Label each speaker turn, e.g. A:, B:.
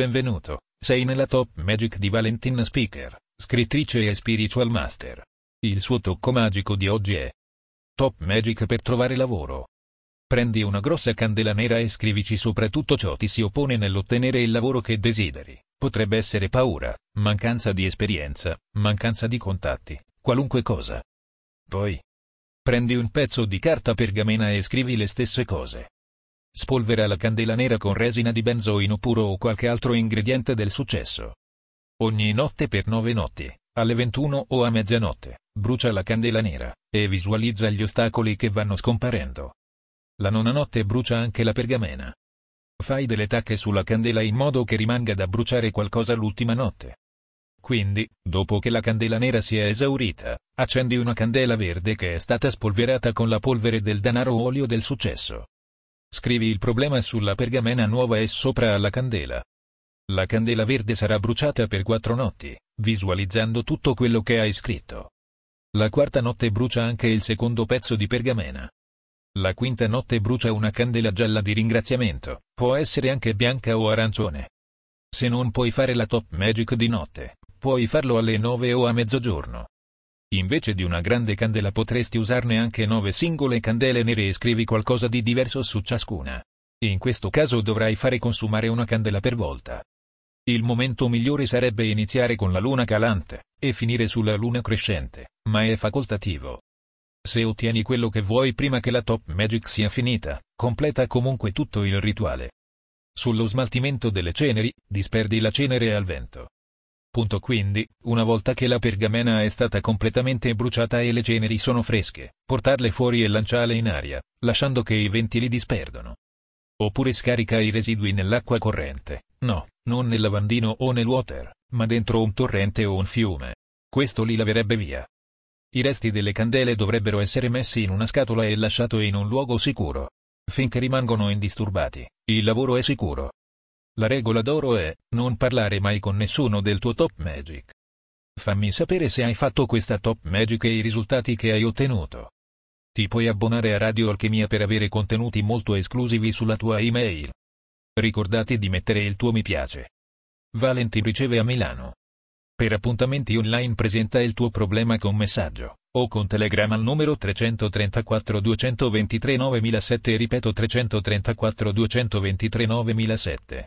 A: Benvenuto. Sei nella Top Magic di Valentin Speaker, scrittrice e spiritual master. Il suo tocco magico di oggi è Top Magic per trovare lavoro. Prendi una grossa candela nera e scrivici sopra tutto ciò ti si oppone nell'ottenere il lavoro che desideri. Potrebbe essere paura, mancanza di esperienza, mancanza di contatti, qualunque cosa. Poi, prendi un pezzo di carta pergamena e scrivi le stesse cose. Spolvera la candela nera con resina di benzoino puro o qualche altro ingrediente del successo. Ogni notte per nove notti, alle 21 o a mezzanotte, brucia la candela nera, e visualizza gli ostacoli che vanno scomparendo. La nona notte brucia anche la pergamena. Fai delle tacche sulla candela in modo che rimanga da bruciare qualcosa l'ultima notte. Quindi, dopo che la candela nera si è esaurita, accendi una candela verde che è stata spolverata con la polvere del danaro o olio del successo. Scrivi il problema sulla pergamena nuova e sopra alla candela. La candela verde sarà bruciata per quattro notti, visualizzando tutto quello che hai scritto. La quarta notte brucia anche il secondo pezzo di pergamena. La quinta notte brucia una candela gialla di ringraziamento, può essere anche bianca o arancione. Se non puoi fare la top magic di notte, puoi farlo alle 9 o a mezzogiorno. Invece di una grande candela potresti usarne anche 9 singole candele nere e scrivi qualcosa di diverso su ciascuna. In questo caso dovrai fare consumare una candela per volta. Il momento migliore sarebbe iniziare con la luna calante, e finire sulla luna crescente, ma è facoltativo. Se ottieni quello che vuoi prima che la top magic sia finita, completa comunque tutto il rituale. Sullo smaltimento delle ceneri, disperdi la cenere al vento. Punto quindi, una volta che la pergamena è stata completamente bruciata e le ceneri sono fresche, portarle fuori e lanciarle in aria, lasciando che i venti li disperdono. Oppure scarica i residui nell'acqua corrente, no, non nel lavandino o nel water, ma dentro un torrente o un fiume. Questo li laverebbe via. I resti delle candele dovrebbero essere messi in una scatola e lasciato in un luogo sicuro. Finché rimangono indisturbati, il lavoro è sicuro. La regola d'oro è, non parlare mai con nessuno del tuo top magic. Fammi sapere se hai fatto questa top magic e i risultati che hai ottenuto. Ti puoi abbonare a Radio Alchemia per avere contenuti molto esclusivi sulla tua email. Ricordati di mettere il tuo mi piace. Valenti riceve a Milano. Per appuntamenti online presenta il tuo problema con messaggio, o con Telegram al numero 334 223 9007 ripeto 334 223 9007.